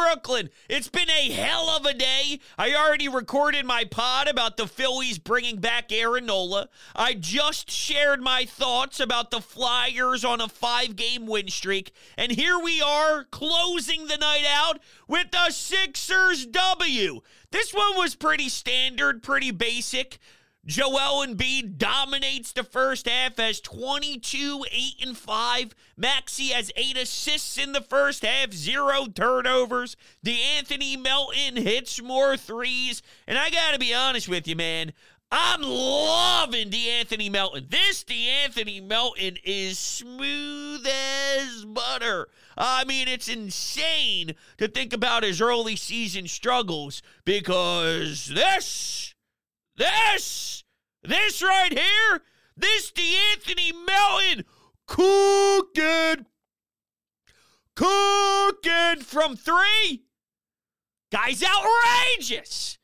Brooklyn. It's been a hell of a day. I already recorded my pod about the Phillies bringing back Aaron Nola. I just shared my thoughts about the Flyers on a five game win streak. And here we are closing the night out with the Sixers W. This one was pretty standard, pretty basic. Joel Embiid dominates the first half as 22, 8, and 5. Maxey has 8 assists in the first half, zero turnovers. DeAnthony Melton hits more threes. And I got to be honest with you, man. I'm loving DeAnthony Melton. This DeAnthony Melton is smooth as butter. I mean, it's insane to think about his early season struggles because this this, this right here, this DeAnthony Melton cooking, cooking from three. Guy's outrageous.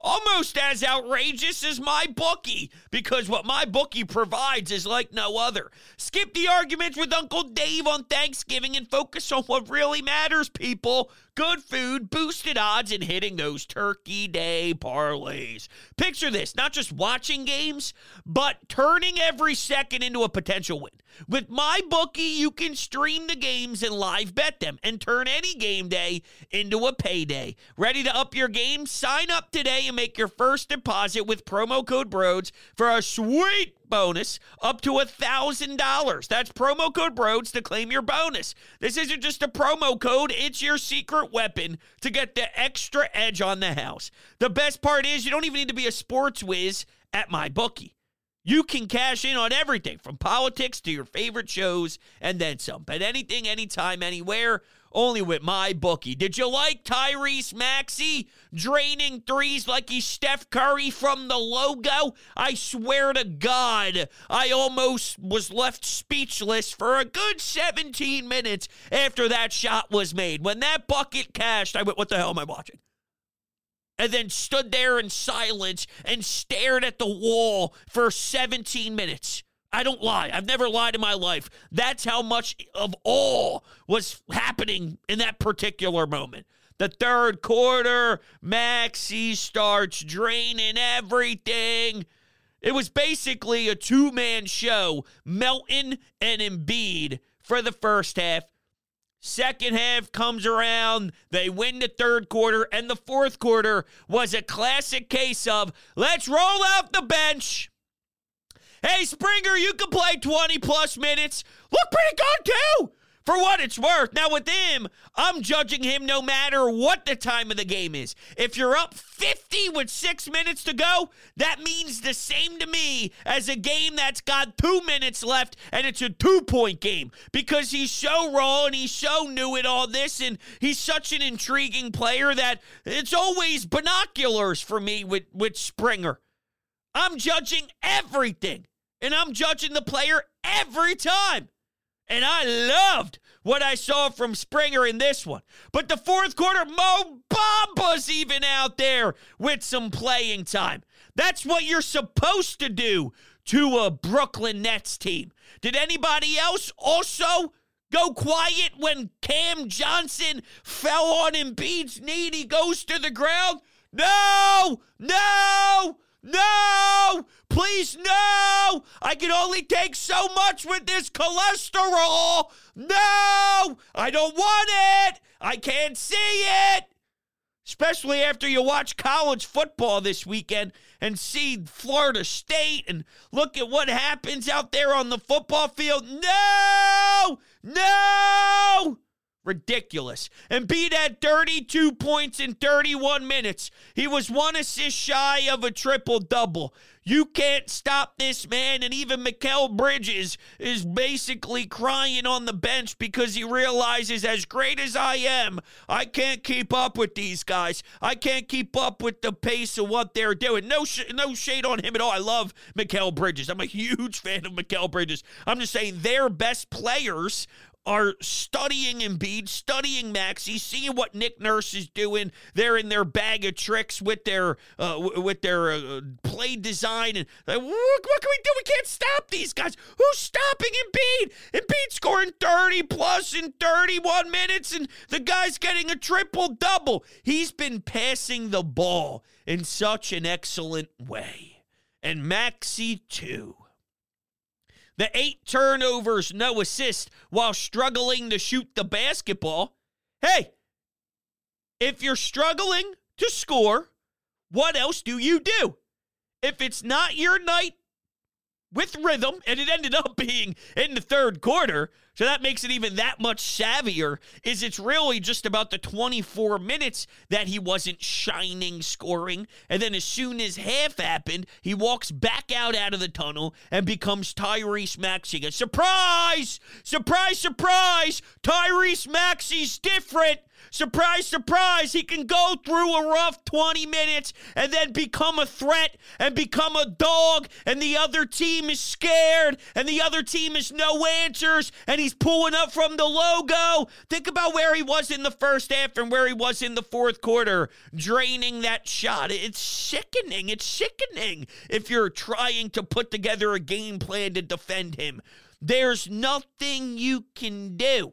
Almost as outrageous as MyBookie, because what MyBookie provides is like no other. Skip the arguments with Uncle Dave on Thanksgiving and focus on what really matters, people. Good food, boosted odds, and hitting those turkey day parlays. Picture this not just watching games, but turning every second into a potential win. With MyBookie, you can stream the games and live bet them and turn any game day into a payday. Ready to up your game? Sign up today and make your first deposit with promo code BRODES for a sweet bonus up to a $1,000. That's promo code BRODES to claim your bonus. This isn't just a promo code, it's your secret weapon to get the extra edge on the house. The best part is you don't even need to be a sports whiz at MyBookie. You can cash in on everything from politics to your favorite shows and then some. Bet anything, anytime, anywhere, only with MyBookie. Did you like Tyrese Maxey draining threes like he's Steph Curry from the logo? I swear to God, I almost was left speechless for a good 17 minutes after that shot was made. When that bucket cashed, I went, What the hell am I watching? And then stood there in silence and stared at the wall for 17 minutes. I don't lie. I've never lied in my life. That's how much of all was happening in that particular moment. The third quarter, Maxey starts draining everything. It was basically a two man show, Melton and Embiid for the first half. Second half comes around, they win the third quarter, and the fourth quarter was a classic case of let's roll out the bench. Hey, Springer, you can play 20 plus minutes. Look pretty good, for what it's worth. Now, with him, I'm judging him no matter what the time of the game is. If you're up 50 with six minutes to go, that means the same to me as a game that's got two minutes left and it's a two point game because he's so raw and he's so new at all this and he's such an intriguing player that it's always binoculars for me with, with Springer. I'm judging everything, and I'm judging the player every time. And I loved what I saw from Springer in this one. But the fourth quarter, Mo Bamba's even out there with some playing time. That's what you're supposed to do to a Brooklyn Nets team. Did anybody else also go quiet when Cam Johnson fell on Embiid's knee he goes to the ground? no, no, no, please, no. I can only take so much with this cholesterol. No, I don't want it. I can't see it. Especially after you watch college football this weekend and see Florida State and look at what happens out there on the football field. No, no. Ridiculous. And Embiid had 32 points in 31 minutes. He was one assist shy of a triple double. You can't stop this man. And even Mikal Bridges is basically crying on the bench because he realizes, as great as I am, I can't keep up with these guys. I can't keep up with the pace of what they're doing. No, sh- no shade on him at all. I love Mikal Bridges. I'm a huge fan of Mikal Bridges. I'm just saying their best players are studying Embiid, studying Maxey, seeing what Nick Nurse is doing. They're in their bag of tricks with their uh, with their uh, play design, and like, what, what can we do? We can't stop these guys. Who's stopping Embiid? Embiid scoring thirty plus in thirty-one minutes, and the guy's getting a triple double. He's been passing the ball in such an excellent way, and Maxey too. The eight turnovers, no assist, while struggling to shoot the basketball. Hey, if you're struggling to score, what else do you do? If it's not your night with rhythm, and it ended up being in the third quarter, so that makes it even that much savvier, is it's really just about the 24 minutes that he wasn't shining scoring. And then as soon as half happened, he walks back out out of the tunnel and becomes Tyrese Maxey. Surprise! Surprise, surprise! Tyrese Maxey's different. Surprise, surprise, he can go through a rough 20 minutes and then become a threat and become a dog, and the other team is scared, and the other team is no answers, and he's pulling up from the logo. Think about where he was in the first half and where he was in the fourth quarter, draining that shot. It's sickening. It's sickening if you're trying to put together a game plan to defend him. There's nothing you can do.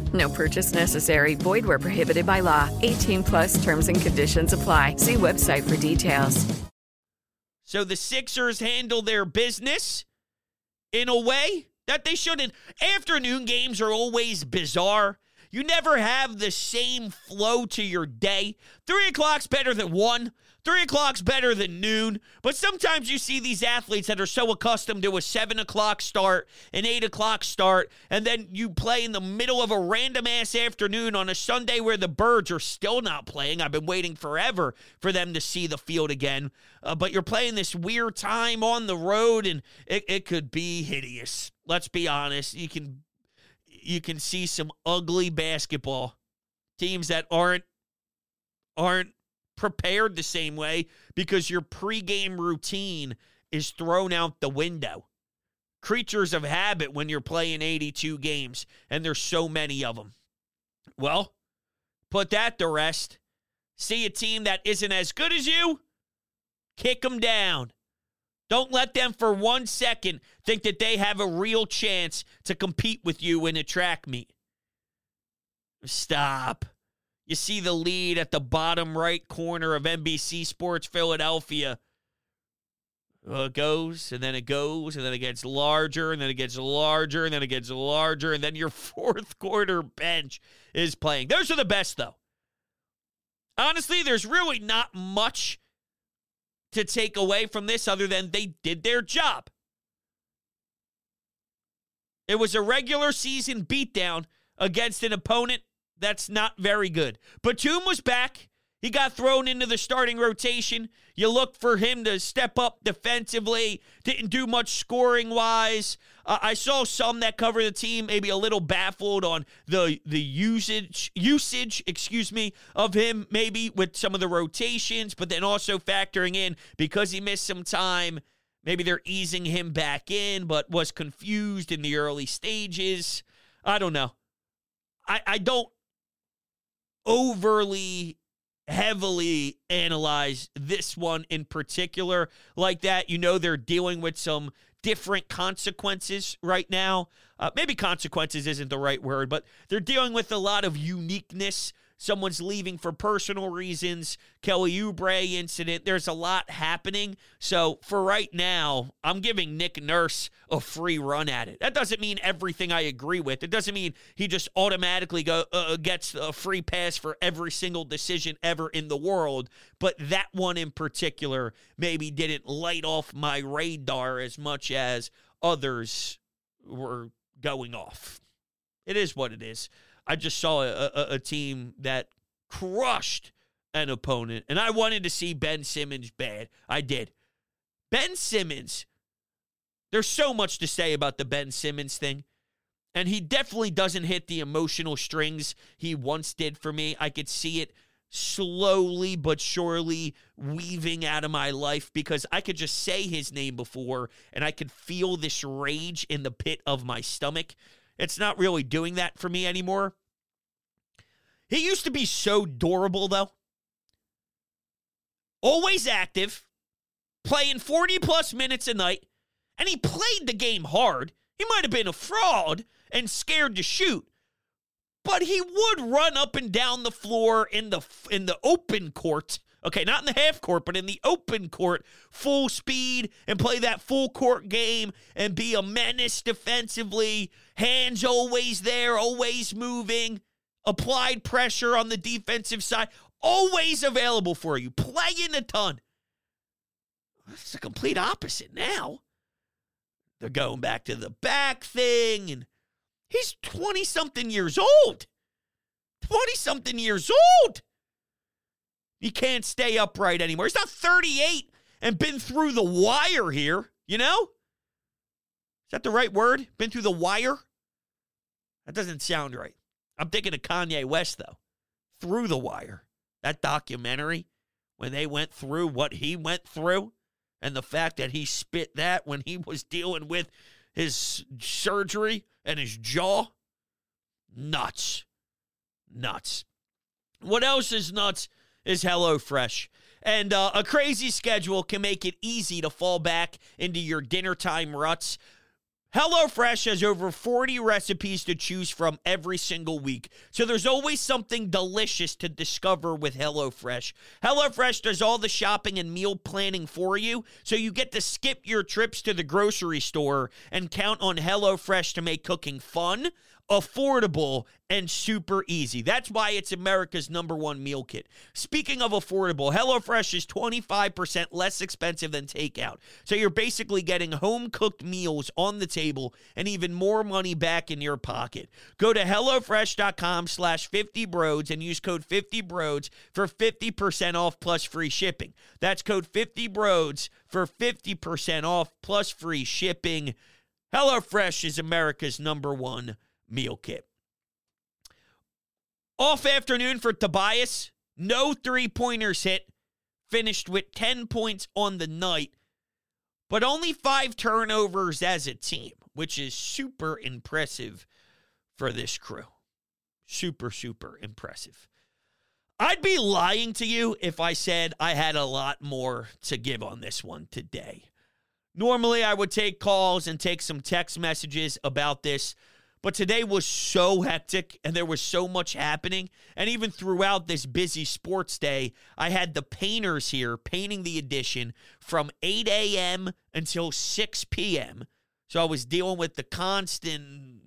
No purchase necessary. Void where prohibited by law. 18 plus terms and conditions apply. See website for details. So the Sixers handle their business in a way that they shouldn't. Afternoon games are always bizarre. You never have the same flow to your day. Three o'clock's better than one. Three o'clock's better than noon. But sometimes you see these athletes that are so accustomed to a seven o'clock start, an eight o'clock start, and then you play in the middle of a random ass afternoon on a Sunday where the birds are still not playing. I've been waiting forever for them to see the field again. Uh, but you're playing this weird time on the road, and it, it could be hideous. Let's be honest. You can you can see some ugly basketball teams that aren't aren't prepared the same way because your pregame routine is thrown out the window. Creatures of habit when you're playing 82 games, and there's so many of them. Well, put that to rest. See a team that isn't as good as you, kick them down. Don't let them for one second think that they have a real chance to compete with you in a track meet. Stop. You see the lead at the bottom right corner of NBC Sports Philadelphia. Well, it goes, and then it goes, and then it gets larger, and then it gets larger, and then it gets larger, and then your fourth quarter bench is playing. Those are the best, though. Honestly, there's really not much to take away from this other than they did their job. It was a regular season beatdown against an opponent that's not very good. Batum was back. He got thrown into the starting rotation. You look for him to step up defensively. Didn't do much scoring wise. Uh, I saw some that cover the team maybe a little baffled on the the usage usage, excuse me, of him maybe with some of the rotations, but then also factoring in because he missed some time Maybe they're easing him back in, but was confused in the early stages. I don't know. I, I don't overly heavily analyze this one in particular like that. You know, they're dealing with some different consequences right now. Uh, maybe consequences isn't the right word, but they're dealing with a lot of uniqueness Someone's leaving for personal reasons. Kelly Oubre incident. There's a lot happening. So for right now, I'm giving Nick Nurse a free run at it. That doesn't mean everything I agree with. It doesn't mean he just automatically go uh, gets a free pass for every single decision ever in the world. But that one in particular maybe didn't light off my radar as much as others were going off. It is what it is. I just saw a, a, a team that crushed an opponent, and I wanted to see Ben Simmons bad. I did. Ben Simmons, there's so much to say about the Ben Simmons thing. And he definitely doesn't hit the emotional strings he once did for me. I could see it slowly but surely weaving out of my life because I could just say his name before and I could feel this rage in the pit of my stomach. It's not really doing that for me anymore. He used to be so durable, though. Always active, playing 40 plus minutes a night, and he played the game hard. He might have been a fraud and scared to shoot, but he would run up and down the floor in the in the open court. Okay, not in the half court, but in the open court, full speed and play that full court game and be a menace defensively. Hands always there, always moving applied pressure on the defensive side, always available for you, playing a ton. It's the complete opposite now. They're going back to the back thing, and he's 20 something years old. 20 something years old. He can't stay upright anymore. He's not 38 and been through the wire here, you know? Is that the right word? Been through the wire? That doesn't sound right. I'm thinking of Kanye West, though. Through the Wire, that documentary, when they went through what he went through, and the fact that he spit that when he was dealing with his surgery and his jaw. Nuts. Nuts. What else is nuts is HelloFresh. And uh, a crazy schedule can make it easy to fall back into your dinner time ruts. HelloFresh has over 40 recipes to choose from every single week. So there's always something delicious to discover with HelloFresh. HelloFresh does all the shopping and meal planning for you, so you get to skip your trips to the grocery store and count on HelloFresh to make cooking fun, affordable, and super easy. That's why it's America's number one meal kit. Speaking of affordable, HelloFresh is 25% less expensive than takeout. So you're basically getting home cooked meals on the table and even more money back in your pocket. Go to HelloFresh.com slash 50brodes and use code 50brodes for 50% off plus free shipping. That's code 50brodes for 50% off plus free shipping. HelloFresh is America's number one meal kit. Off afternoon for Tobias. No three pointers hit. Finished with 10 points on the night, but only five turnovers as a team, which is super impressive for this crew. Super, super impressive. I'd be lying to you if I said I had a lot more to give on this one today. Normally, I would take calls and take some text messages about this. But today was so hectic and there was so much happening. And even throughout this busy sports day, I had the painters here painting the addition from 8 a.m. until 6 p.m. So I was dealing with the constant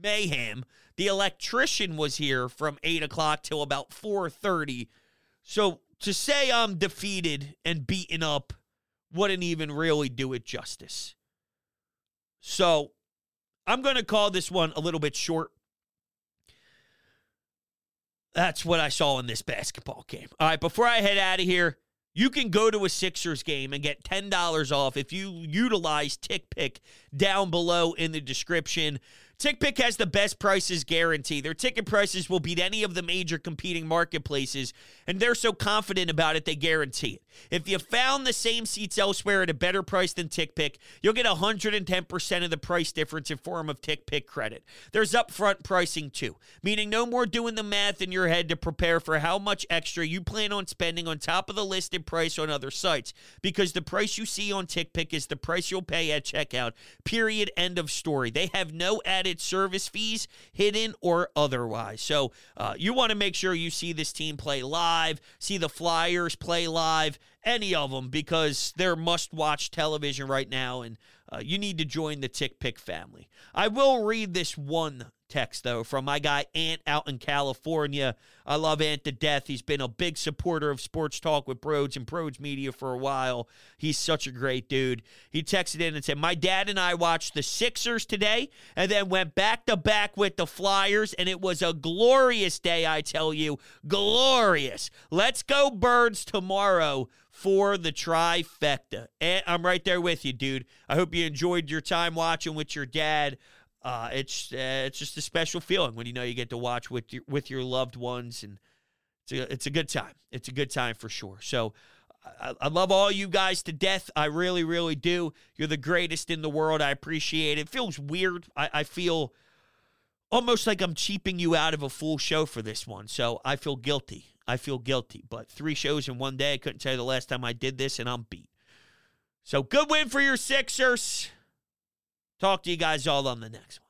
mayhem. The electrician was here from 8 o'clock till about 4.30. So to say I'm defeated and beaten up wouldn't even really do it justice. So I'm going to call this one a little bit short. That's what I saw in this basketball game. All right, before I head out of here, you can go to a Sixers game and get $10 off if you utilize TickPick down below in the description. TickPick has the best prices guarantee. Their ticket prices will beat any of the major competing marketplaces, and they're so confident about it, they guarantee it. If you found the same seats elsewhere at a better price than TickPick, you'll get 110% of the price difference in form of TickPick credit. There's upfront pricing too, meaning no more doing the math in your head to prepare for how much extra you plan on spending on top of the listed price on other sites, because the price you see on TickPick is the price you'll pay at checkout. Period. End of story. They have no added service fees, hidden or otherwise. So uh, you want to make sure you see this team play live, see the Flyers play live, any of them, because they're must watch television right now, and uh, you need to join the TickPick family. I will read this one text though from my guy Ant out in California. I love Ant to death. He's been a big supporter of Sports Talk with Brodes and Brodes Media for a while. He's such a great dude. He texted in and said, "My dad and I watched the Sixers today, and then went back to back with the Flyers, and it was a glorious day. I tell you, glorious. Let's go Birds tomorrow." For the trifecta. And I'm right there with you, dude. I hope you enjoyed your time watching with your dad uh, it's uh, it's just a special feeling when you know you get to watch with your with your loved ones, and it's a, it's a good time. It's a good time for sure. So. I, I love all you guys to death. I really, really do. You're the greatest in the world. I appreciate it. It feels weird. I, I feel almost like I'm cheaping you out of a full show for this one. So I feel guilty. I feel guilty. But three shows in one day. I couldn't tell you the last time I did this, and I'm beat. So good win for your Sixers. Talk to you guys all on the next one.